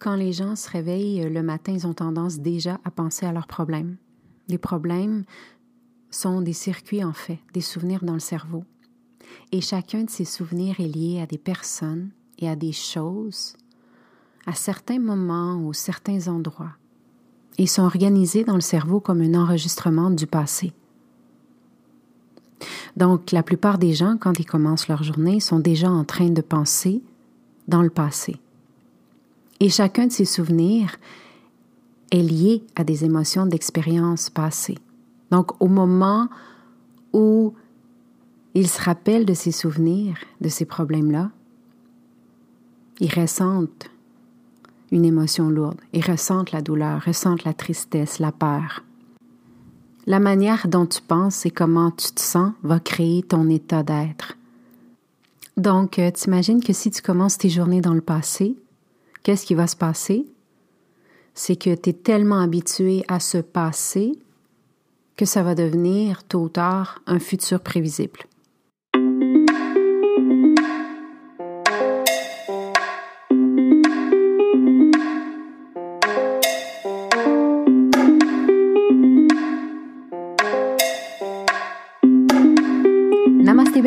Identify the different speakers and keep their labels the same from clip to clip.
Speaker 1: Quand les gens se réveillent le matin, ils ont tendance déjà à penser à leurs problèmes. Les problèmes sont des circuits en fait, des souvenirs dans le cerveau. Et chacun de ces souvenirs est lié à des personnes et à des choses, à certains moments ou certains endroits. Ils sont organisés dans le cerveau comme un enregistrement du passé. Donc, la plupart des gens, quand ils commencent leur journée, sont déjà en train de penser dans le passé. Et chacun de ces souvenirs est lié à des émotions d'expérience passées. Donc, au moment où ils se rappellent de ces souvenirs, de ces problèmes-là, ils ressentent une émotion lourde, ils ressentent la douleur, ressentent la tristesse, la peur. La manière dont tu penses et comment tu te sens va créer ton état d'être. Donc, euh, t'imagines que si tu commences tes journées dans le passé, qu'est-ce qui va se passer? C'est que tu es tellement habitué à ce passé que ça va devenir, tôt ou tard, un futur prévisible.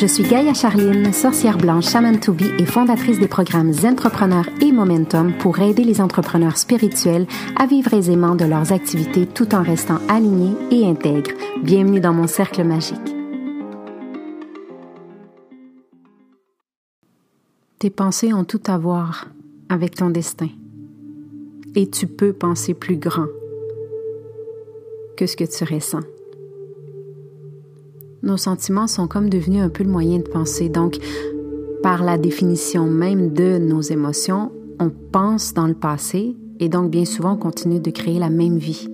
Speaker 1: Je suis Gaïa Charline, sorcière blanche Shaman to be et fondatrice des programmes Entrepreneurs et Momentum pour aider les entrepreneurs spirituels à vivre aisément de leurs activités tout en restant alignés et intègres. Bienvenue dans mon cercle magique. Tes pensées ont tout à voir avec ton destin. Et tu peux penser plus grand que ce que tu ressens nos sentiments sont comme devenus un peu le moyen de penser. Donc, par la définition même de nos émotions, on pense dans le passé et donc bien souvent on continue de créer la même vie.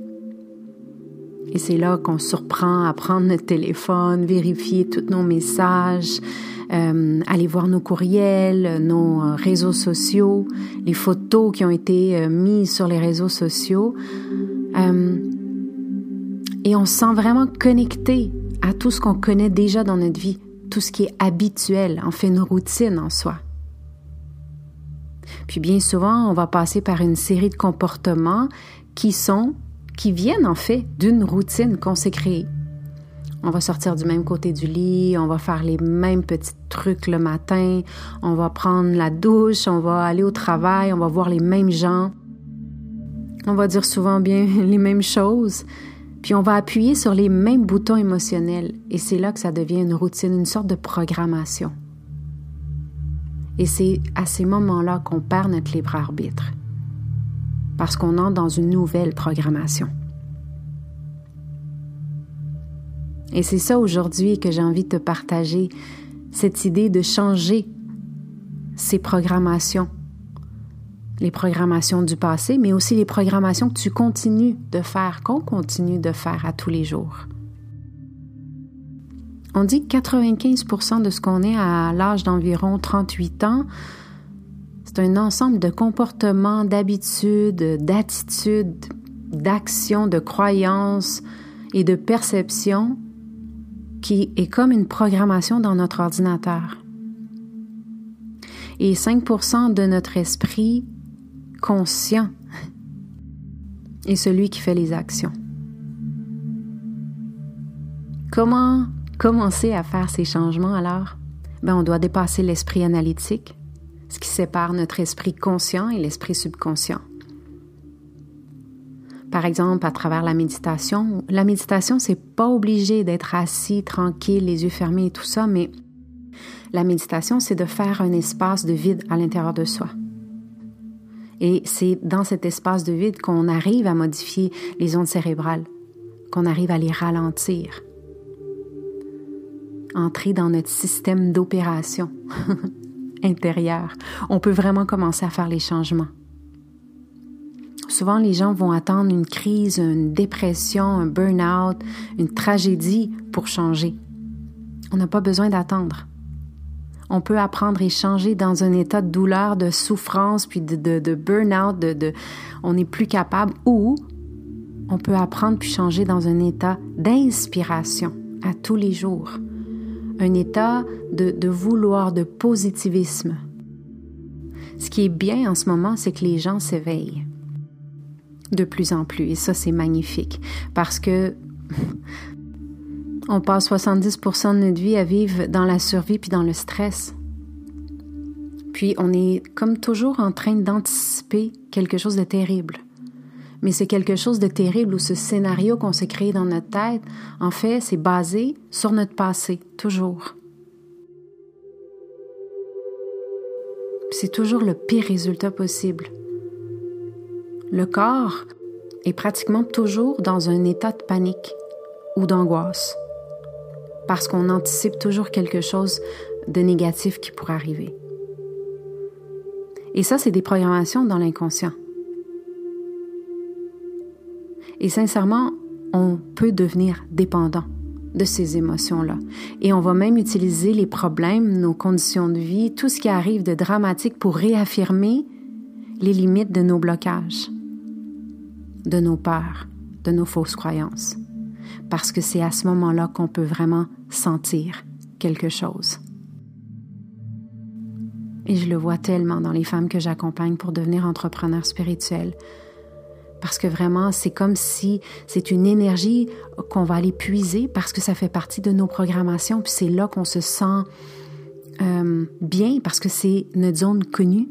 Speaker 1: Et c'est là qu'on surprend à prendre notre téléphone, vérifier tous nos messages, euh, aller voir nos courriels, nos euh, réseaux sociaux, les photos qui ont été euh, mises sur les réseaux sociaux. et on se sent vraiment connecté à tout ce qu'on connaît déjà dans notre vie, tout ce qui est habituel, en fait une routine en soi. Puis bien souvent, on va passer par une série de comportements qui sont, qui viennent en fait d'une routine qu'on s'est créée. On va sortir du même côté du lit, on va faire les mêmes petits trucs le matin, on va prendre la douche, on va aller au travail, on va voir les mêmes gens. On va dire souvent bien les mêmes choses, puis on va appuyer sur les mêmes boutons émotionnels et c'est là que ça devient une routine, une sorte de programmation. Et c'est à ces moments-là qu'on perd notre libre arbitre, parce qu'on entre dans une nouvelle programmation. Et c'est ça aujourd'hui que j'ai envie de te partager, cette idée de changer ces programmations les programmations du passé, mais aussi les programmations que tu continues de faire, qu'on continue de faire à tous les jours. On dit que 95% de ce qu'on est à l'âge d'environ 38 ans, c'est un ensemble de comportements, d'habitudes, d'attitudes, d'actions, de croyances et de perceptions qui est comme une programmation dans notre ordinateur. Et 5% de notre esprit conscient est celui qui fait les actions. Comment commencer à faire ces changements alors? Ben, on doit dépasser l'esprit analytique, ce qui sépare notre esprit conscient et l'esprit subconscient. Par exemple, à travers la méditation, la méditation, c'est pas obligé d'être assis, tranquille, les yeux fermés et tout ça, mais la méditation, c'est de faire un espace de vide à l'intérieur de soi. Et c'est dans cet espace de vide qu'on arrive à modifier les ondes cérébrales, qu'on arrive à les ralentir. entrer dans notre système d'opération intérieur. On peut vraiment commencer à faire les changements. Souvent, les gens vont attendre une crise, une dépression, un burn-out, une tragédie pour changer. On n'a pas besoin d'attendre. On peut apprendre et changer dans un état de douleur, de souffrance, puis de, burn-out, de, on n'est plus capable, ou on peut apprendre puis changer dans un état d'inspiration à tous les jours, un état de, de vouloir, de positivisme. Ce qui est bien en ce moment, c'est que les gens s'éveillent de plus en plus, et ça c'est magnifique, parce que on passe 70% de notre vie à vivre dans la survie puis dans le stress. Puis on est comme toujours en train d'anticiper quelque chose de terrible. Mais c'est quelque chose de terrible où ce scénario qu'on s'est créé dans notre tête, en fait, c'est basé sur notre passé, toujours. C'est toujours le pire résultat possible. Le corps est pratiquement toujours dans un état de panique ou d'angoisse parce qu'on anticipe toujours quelque chose de négatif qui pourrait arriver. Et ça, c'est des programmations dans l'inconscient. Et sincèrement, on peut devenir dépendant de ces émotions-là. Et on va même utiliser les problèmes, nos conditions de vie, tout ce qui arrive de dramatique pour réaffirmer les limites de nos blocages, de nos peurs, de nos fausses croyances. Parce que c'est à ce moment-là qu'on peut vraiment sentir quelque chose. Et je le vois tellement dans les femmes que j'accompagne pour devenir entrepreneurs spirituels. Parce que vraiment, c'est comme si c'est une énergie qu'on va aller puiser parce que ça fait partie de nos programmations. Puis c'est là qu'on se sent euh, bien parce que c'est notre zone connue.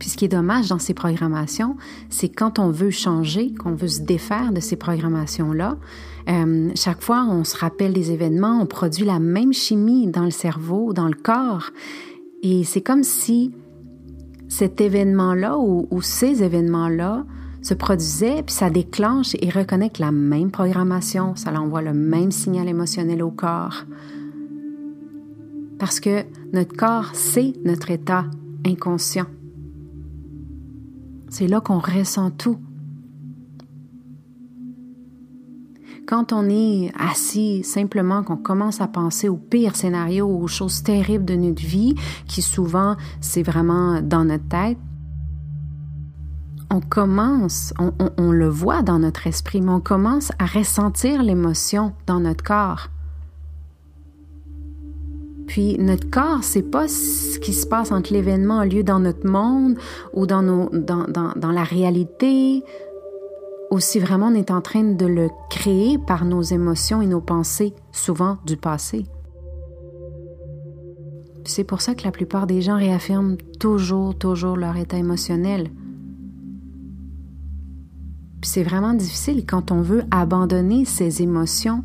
Speaker 1: Puis ce qui est dommage dans ces programmations, c'est quand on veut changer, qu'on veut se défaire de ces programmations-là, euh, chaque fois on se rappelle des événements, on produit la même chimie dans le cerveau, dans le corps, et c'est comme si cet événement-là ou, ces événements-là se produisaient, puis ça déclenche et reconnecte la même programmation, ça envoie le même signal émotionnel au corps. Parce que notre corps, c'est notre état inconscient. C'est là qu'on ressent tout. Quand on est assis, simplement qu'on commence à penser au pire scénario, aux choses terribles de notre vie, qui souvent c'est vraiment dans notre tête, on commence, on, on, le voit dans notre esprit, mais on commence à ressentir l'émotion dans notre corps. Puis notre corps, c'est pas ce qui se passe entre l'événement lieu dans notre monde ou dans, nos, dans, dans, dans la réalité, ou si vraiment on est en train de le créer par nos émotions et nos pensées, souvent du passé. C'est pour ça que la plupart des gens réaffirment toujours, toujours leur état émotionnel. c'est vraiment difficile quand on veut abandonner ses émotions.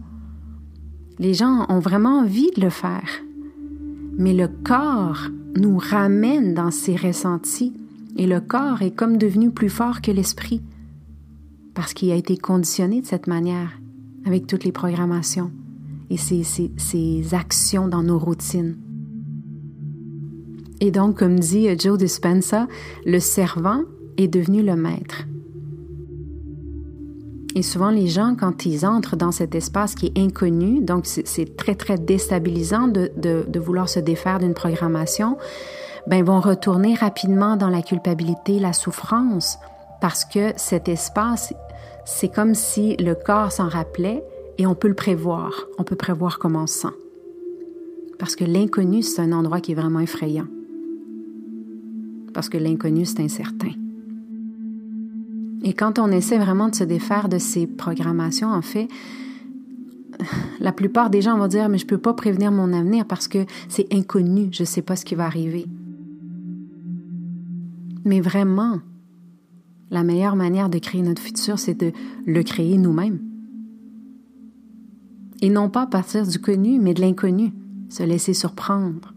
Speaker 1: Les gens ont vraiment envie de le faire mais le corps nous ramène dans ces ressentis et le corps est comme devenu plus fort que l'esprit parce qu'il a été conditionné de cette manière avec toutes les programmations et ces, actions dans nos routines. Et donc, comme dit Joe Dispenza, le servant est devenu le maître. Et souvent, les gens, quand ils entrent dans cet espace qui est inconnu, donc c'est très, très déstabilisant de, vouloir se défaire d'une programmation, ben, vont retourner rapidement dans la culpabilité, la souffrance, parce que cet espace, c'est comme si le corps s'en rappelait et on peut le prévoir. On peut prévoir comment on se sent. Parce que l'inconnu, c'est un endroit qui est vraiment effrayant. Parce que l'inconnu, c'est incertain. Et quand on essaie vraiment de se défaire de ces programmations, en fait, la plupart des gens vont dire mais je peux pas prévenir mon avenir parce que c'est inconnu, je sais pas ce qui va arriver. Mais vraiment, la meilleure manière de créer notre futur, c'est de le créer nous-mêmes. Et non pas partir du connu, mais de l'inconnu, se laisser surprendre.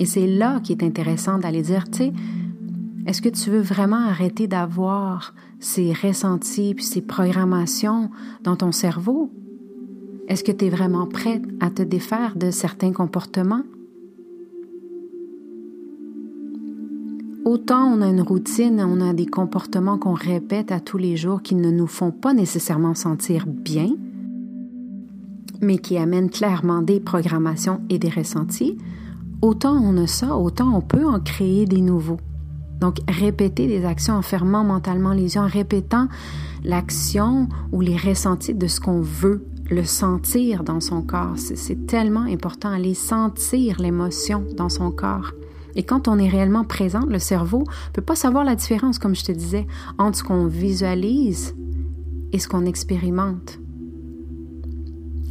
Speaker 1: Et c'est là qui est intéressant d'aller dire, tu sais, Est-ce que tu veux vraiment arrêter d'avoir ces ressentis puis ces programmations dans ton cerveau? Est-ce que tu es vraiment prêt à te défaire de certains comportements? Autant on a une routine, on a des comportements qu'on répète à tous les jours qui ne nous font pas nécessairement sentir bien, mais qui amènent clairement des programmations et des ressentis, autant on a ça, autant on peut en créer des nouveaux. Donc, répéter des actions en fermant mentalement les yeux, en répétant l'action ou les ressentis de ce qu'on veut, le sentir dans son corps. C'est tellement important, aller sentir l'émotion dans son corps. Et quand on est réellement présent, le cerveau ne peut pas savoir la différence, comme je te disais, entre ce qu'on visualise et ce qu'on expérimente.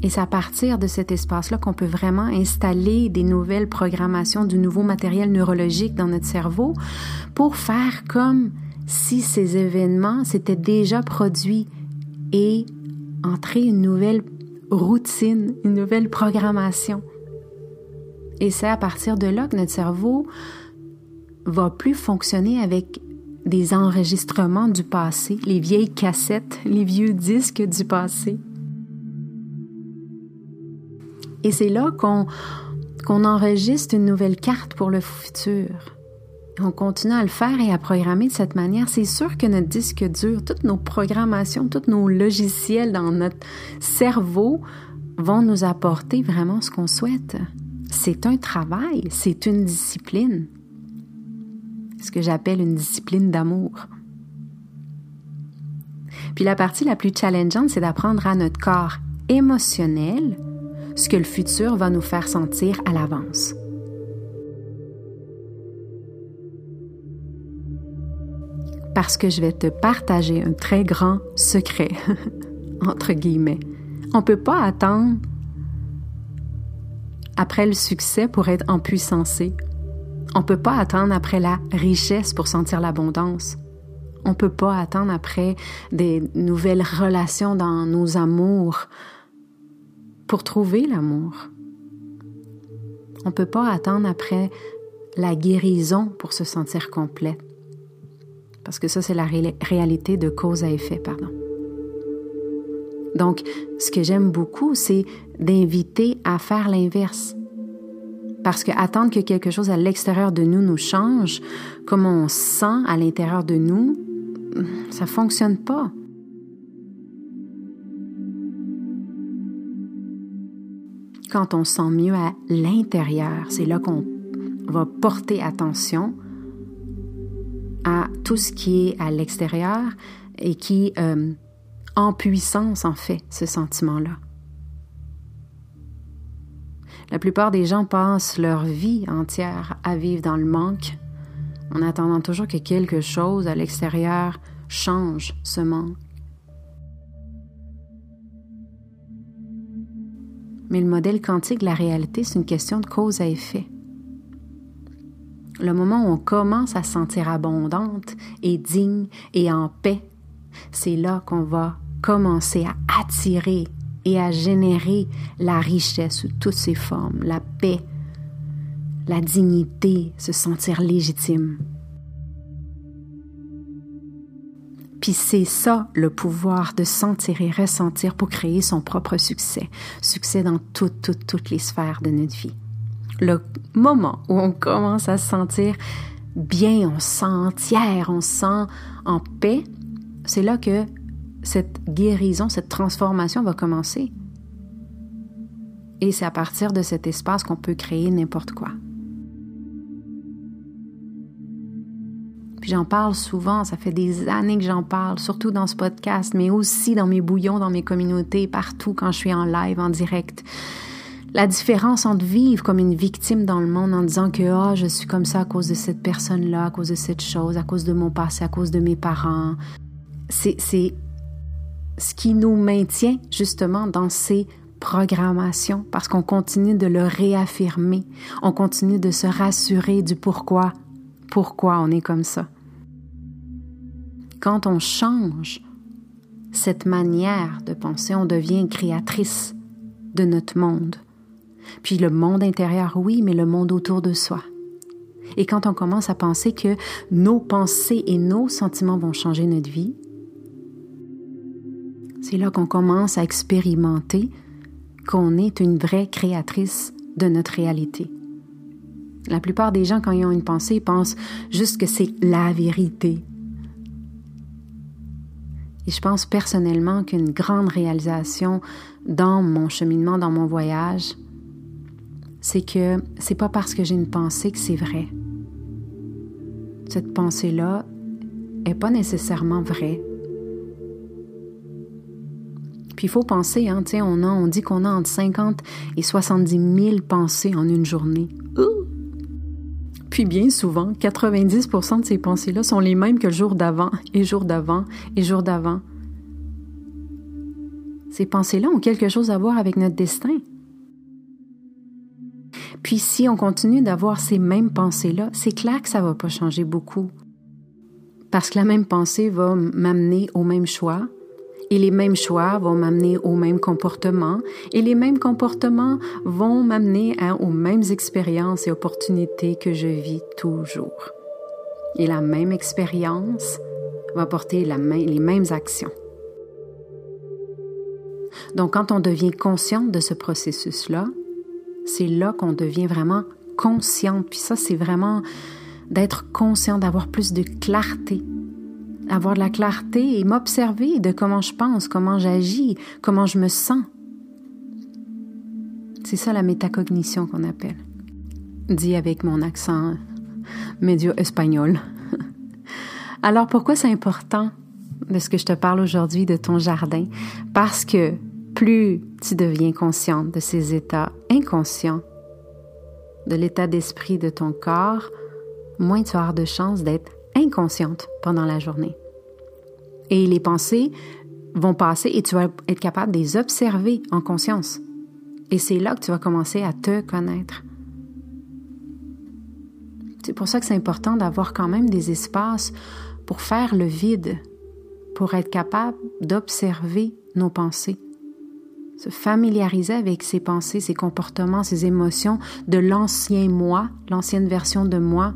Speaker 1: Et c'est à partir de cet espace-là qu'on peut vraiment installer des nouvelles programmations, du nouveau matériel neurologique dans notre cerveau pour faire comme si ces événements s'étaient déjà produits et entrer une nouvelle routine, une nouvelle programmation. Et c'est à partir de là que notre cerveau va plus fonctionner avec des enregistrements du passé, les vieilles cassettes, les vieux disques du passé. Et c'est là qu'on qu'on enregistre une nouvelle carte pour le futur. On continue à le faire et à programmer de cette manière. C'est sûr que notre disque dur, toutes nos programmations, tous nos logiciels dans notre cerveau vont nous apporter vraiment ce qu'on souhaite. C'est un travail, c'est une discipline. Ce que j'appelle une discipline d'amour. Puis la partie la plus challengeante, c'est d'apprendre à notre corps émotionnel ce que le futur va nous faire sentir à l'avance. Parce que je vais te partager un très grand secret, entre guillemets. On ne peut pas attendre après le succès pour être empuissancé. On ne peut pas attendre après la richesse pour sentir l'abondance. On ne peut pas attendre après des nouvelles relations dans nos amours pour trouver l'amour. On ne peut pas attendre après la guérison pour se sentir complet. Parce que ça, c'est la réalité de cause à effet, pardon. Donc, ce que j'aime beaucoup, c'est d'inviter à faire l'inverse. Parce que attendre que quelque chose à l'extérieur de nous nous change, comme on sent à l'intérieur de nous, ça fonctionne pas. Quand on sent mieux à l'intérieur, c'est là qu'on va porter attention à tout ce qui est à l'extérieur et qui euh, en puissance en fait ce sentiment-là. La plupart des gens passent leur vie entière à vivre dans le manque, en attendant toujours que quelque chose à l'extérieur change ce manque. Mais le modèle quantique de la réalité, c'est une question de cause à effet. Le moment où on commence à se sentir abondante et digne et en paix, c'est là qu'on va commencer à attirer et à générer la richesse sous toutes ses formes, la paix, la dignité, se sentir légitime. C'est ça le pouvoir de sentir et ressentir pour créer son propre succès, succès dans toutes, toutes, toutes les sphères de notre vie. Le moment où on commence à se sentir bien, on se sent entière, on se sent en paix, c'est là que cette guérison, cette transformation va commencer. Et c'est à partir de cet espace qu'on peut créer n'importe quoi. J'en parle souvent, ça fait des années que j'en parle, surtout dans ce podcast, mais aussi dans mes bouillons, dans mes communautés, partout quand je suis en live, en direct. La différence entre vivre comme une victime dans le monde en disant que oh, je suis comme ça à cause de cette personne-là, à cause de cette chose, à cause de mon passé, à cause de mes parents, c'est ce qui nous maintient justement dans ces programmations parce qu'on continue de le réaffirmer, on continue de se rassurer du pourquoi, pourquoi on est comme ça. Quand on change cette manière de penser, on devient créatrice de notre monde. Puis le monde intérieur, oui, mais le monde autour de soi. Et quand on commence à penser que nos pensées et nos sentiments vont changer notre vie, c'est là qu'on commence à expérimenter qu'on est une vraie créatrice de notre réalité. La plupart des gens, quand ils ont une pensée, pensent juste que c'est la vérité. Et je pense personnellement qu'une grande réalisation dans mon cheminement, dans mon voyage, c'est que c'est pas parce que j'ai une pensée que c'est vrai. Cette pensée-là est pas nécessairement vraie. Puis il faut penser, hein, on, a, on dit qu'on a entre 50 et 70 000 pensées en une journée. Puis bien souvent, 90% de ces pensées-là sont les mêmes que le jour d'avant, et jour d'avant, et jour d'avant. Ces pensées-là ont quelque chose à voir avec notre destin. Puis si on continue d'avoir ces mêmes pensées-là, c'est clair que ça va pas changer beaucoup. Parce que la même pensée va m'amener au même choix, et les mêmes choix vont m'amener au même comportement et les mêmes comportements vont m'amener aux mêmes expériences et opportunités que je vis toujours. Et la même expérience va porter les mêmes actions. Donc quand on devient consciente de ce processus-là, c'est là, qu'on devient vraiment consciente. Puis ça, c'est vraiment d'être conscient, d'avoir plus de clarté avoir de la clarté et m'observer de comment je pense, comment j'agis, comment je me sens. C'est ça la métacognition qu'on appelle. Dit avec mon accent médio espagnol. Alors pourquoi c'est important de ce que je te parle aujourd'hui de ton jardin? Parce que plus tu deviens consciente de ces états inconscients, de l'état d'esprit de ton corps, moins tu as de chances d'être inconsciente pendant la journée. Et les pensées vont passer et tu vas être capable de les observer en conscience. Et c'est là que tu vas commencer à te connaître. C'est pour ça que c'est important d'avoir quand même des espaces pour faire le vide, pour être capable d'observer nos pensées, se familiariser avec ces pensées, ces comportements, ces émotions de l'ancien moi, l'ancienne version de moi,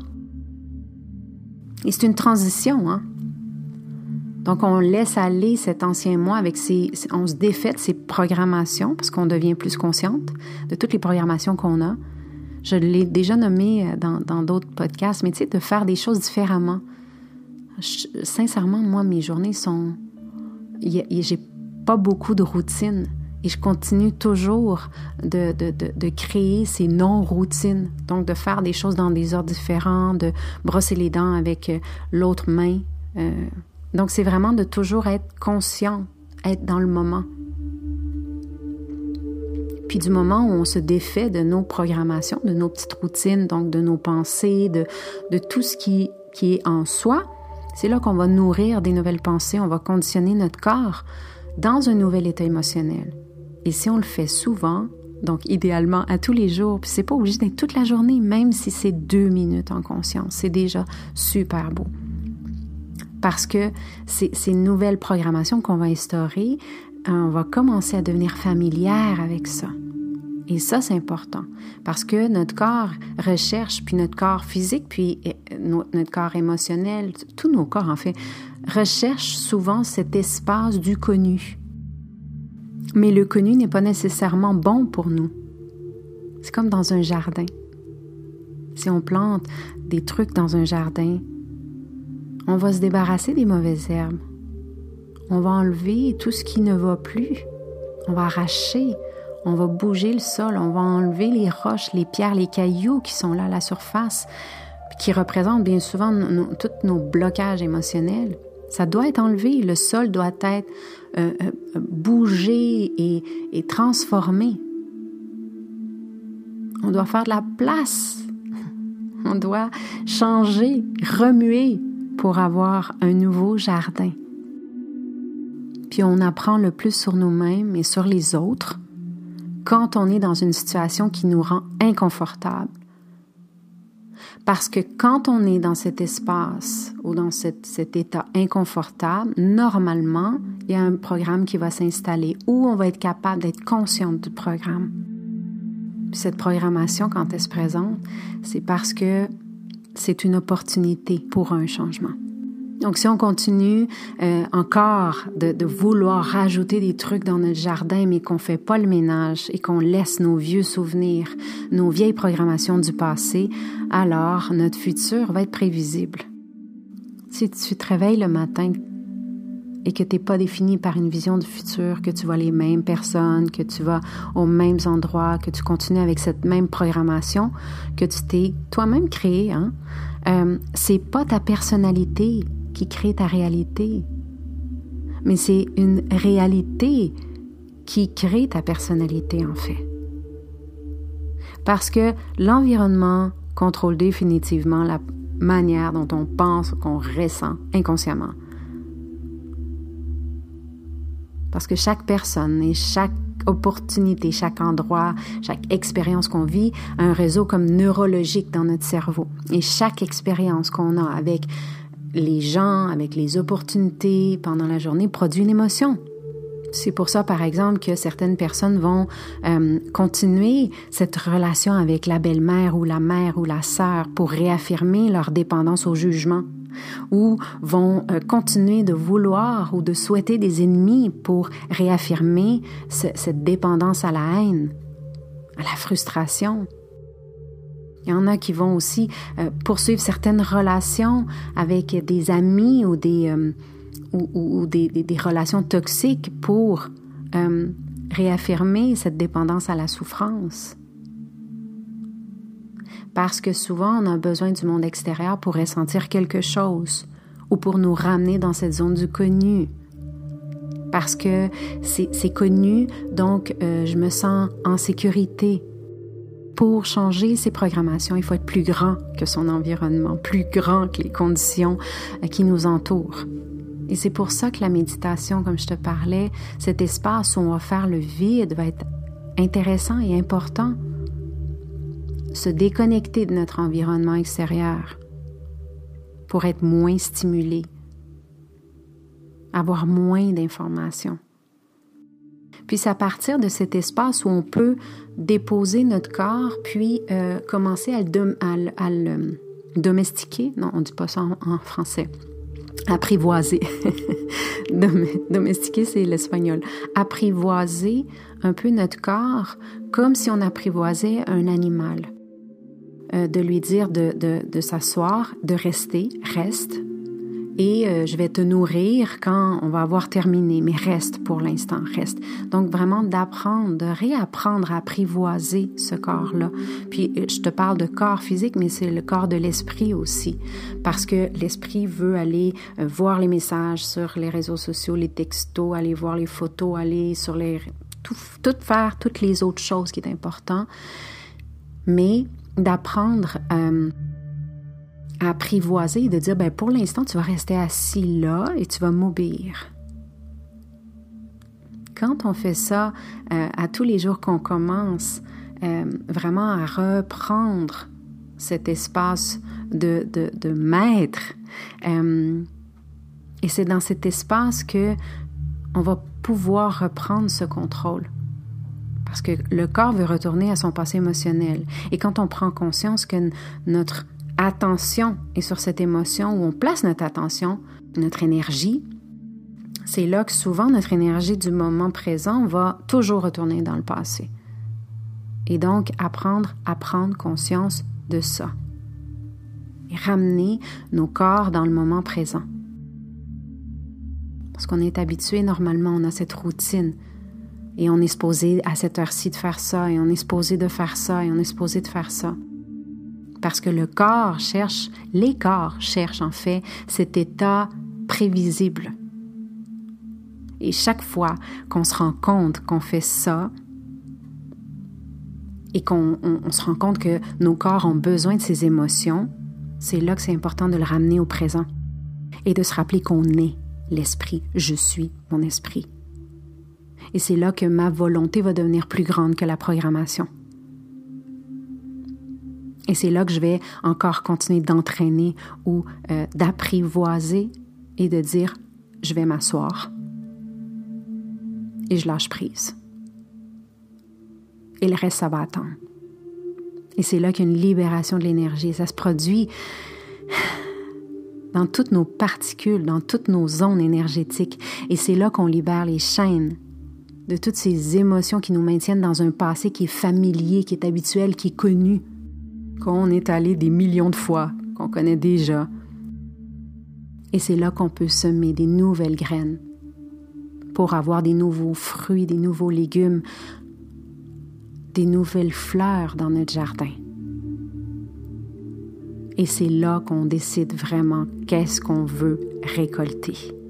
Speaker 1: et c'est une transition, hein? Donc, on laisse aller cet ancien moi avec ses, on se défait de ses programmations parce qu'on devient plus consciente de toutes les programmations qu'on a. Je l'ai déjà nommé euh, dans d'autres podcasts, mais tu sais, de faire des choses différemment. sincèrement, moi, mes journées sont, j'ai pas beaucoup de routine. Et je continue toujours de, de, de, créer ces non-routines. Donc, de faire des choses dans des ordres différents, de brosser les dents avec euh, l'autre main. Euh, donc, c'est vraiment de toujours être conscient, être dans le moment. Puis du moment où on se défait de nos programmations, de nos petites routines, donc de nos pensées, de, de tout ce qui, qui est en soi, c'est là qu'on va nourrir des nouvelles pensées, on va conditionner notre corps dans un nouvel état émotionnel. Et si on le fait souvent, donc idéalement à tous les jours, puis c'est pas obligé d'être toute la journée, même si c'est deux minutes en conscience, c'est déjà super beau. Parce que ces nouvelles programmations qu'on va instaurer, euh, on va commencer à devenir familière avec ça. Et ça, c'est important parce que notre corps recherche, puis notre corps physique, puis euh, notre corps émotionnel, tous nos corps en fait, recherchent souvent cet espace du connu, mais le connu n'est pas nécessairement bon pour nous. C'est comme dans un jardin. Si on plante des trucs dans un jardin, on va se débarrasser des mauvaises herbes. On va enlever tout ce qui ne va plus. On va arracher, on va bouger le sol, on va enlever les roches, les pierres, les cailloux qui sont là à la surface, qui représentent bien souvent tous nos blocages émotionnels. Ça doit être enlevé, le sol doit être euh, euh, bougé et, et transformé. On doit faire de la place. On doit changer, remuer pour avoir un nouveau jardin. Puis on apprend le plus sur nous-mêmes et sur les autres quand on est dans une situation qui nous rend inconfortable parce que quand on est dans cet espace ou dans cet, état inconfortable, normalement, il y a un programme qui va s'installer où on va être capable d'être consciente du programme. cette programmation, quand elle se présente, c'est parce que c'est une opportunité pour un changement. Donc, si on continue euh, encore de, de, vouloir rajouter des trucs dans notre jardin, mais qu'on fait pas le ménage et qu'on laisse nos vieux souvenirs, nos vieilles programmations du passé, alors notre futur va être prévisible. Si tu te réveilles le matin et que tu n'es pas défini par une vision du futur, que tu vois les mêmes personnes, que tu vas aux mêmes endroits, que tu continues avec cette même programmation que tu t'es toi-même créé, hein, euh, c'est pas ta personnalité qui crée ta réalité, mais c'est une réalité qui crée ta personnalité en fait. Parce que l'environnement contrôle définitivement la manière dont on pense, qu'on ressent inconsciemment. Parce que chaque personne et chaque opportunité, chaque endroit, chaque expérience qu'on vit a un réseau comme neurologique dans notre cerveau. Et chaque expérience qu'on a avec les gens, avec les opportunités pendant la journée produit une émotion. C'est pour ça, par exemple, que certaines personnes vont euh, continuer cette relation avec la belle-mère ou la mère ou la sœur pour réaffirmer leur dépendance au jugement, ou vont euh, continuer de vouloir ou de souhaiter des ennemis pour réaffirmer cette dépendance à la haine, à la frustration. Il y en a qui vont aussi euh, poursuivre certaines relations avec des amis ou des, ou, des, relations toxiques pour euh, réaffirmer cette dépendance à la souffrance. Parce que souvent, on a besoin du monde extérieur pour ressentir quelque chose ou pour nous ramener dans cette zone du connu. Parce que c'est connu, donc euh, je me sens en sécurité. Pour changer ces programmations, il faut être plus grand que son environnement, plus grand que les conditions euh, qui nous entourent. Et c'est pour ça que la méditation, comme je te parlais, cet espace où on va faire le vide va être intéressant et important. Se déconnecter de notre environnement extérieur pour être moins stimulé, avoir moins d'informations. Puis c'est à partir de cet espace où on peut déposer notre corps, puis euh, commencer à le, domestiquer. Non, on ne dit pas ça en français apprivoiser. Domestiquer, c'est l'espagnol. Apprivoiser un peu notre corps comme si on apprivoisait un animal. Euh, de lui dire de, s'asseoir, de rester, reste, et euh, je vais te nourrir quand on va avoir terminé, mais reste pour l'instant, reste. Donc vraiment d'apprendre, de réapprendre à apprivoiser ce corps-là. Puis euh, je te parle de corps physique, mais c'est le corps de l'esprit aussi, parce que l'esprit veut aller euh, voir les messages sur les réseaux sociaux, les textos, aller voir les photos, aller sur les... tout, tout faire toutes les autres choses qui est important, mais d'apprendre apprivoiser et de dire, ben, pour l'instant, tu vas rester assis là et tu vas m'obéir. Quand on fait ça euh, à tous les jours qu'on commence euh, vraiment à reprendre cet espace de, de, maître, euh, et c'est dans cet espace que on va pouvoir reprendre ce contrôle. Parce que le corps veut retourner à son passé émotionnel. Et quand on prend conscience que notre attention est sur cette émotion, où on place notre attention, notre énergie, c'est là que souvent notre énergie du moment présent va toujours retourner dans le passé. Et donc apprendre à prendre conscience de ça. Et ramener nos corps dans le moment présent. Parce qu'on est habitué, normalement, on a cette routine. Et on est supposé à cette heure-ci de faire ça, et on est supposé de faire ça, et on est supposé de faire ça parce que le corps cherche, les corps cherchent en fait cet état prévisible. Et chaque fois qu'on se rend compte qu'on fait ça, et qu'on se rend compte que nos corps ont besoin de ces émotions, c'est là que c'est important de le ramener au présent et de se rappeler qu'on est l'esprit, je suis mon esprit. Et c'est là que ma volonté va devenir plus grande que la programmation. Et c'est là que je vais encore continuer d'entraîner ou euh, d'apprivoiser et de dire, je vais m'asseoir et je lâche prise. Et le reste, ça va attendre. Et c'est là qu'il y a une libération de l'énergie. Ça se produit dans toutes nos particules, dans toutes nos zones énergétiques. Et c'est là qu'on libère les chaînes de toutes ces émotions qui nous maintiennent dans un passé qui est familier, qui est habituel, qui est connu, qu'on est allé des millions de fois, qu'on connaît déjà. Et c'est là qu'on peut semer des nouvelles graines pour avoir des nouveaux fruits, des nouveaux légumes, des nouvelles fleurs dans notre jardin. Et c'est là qu'on décide vraiment qu'est-ce qu'on veut récolter.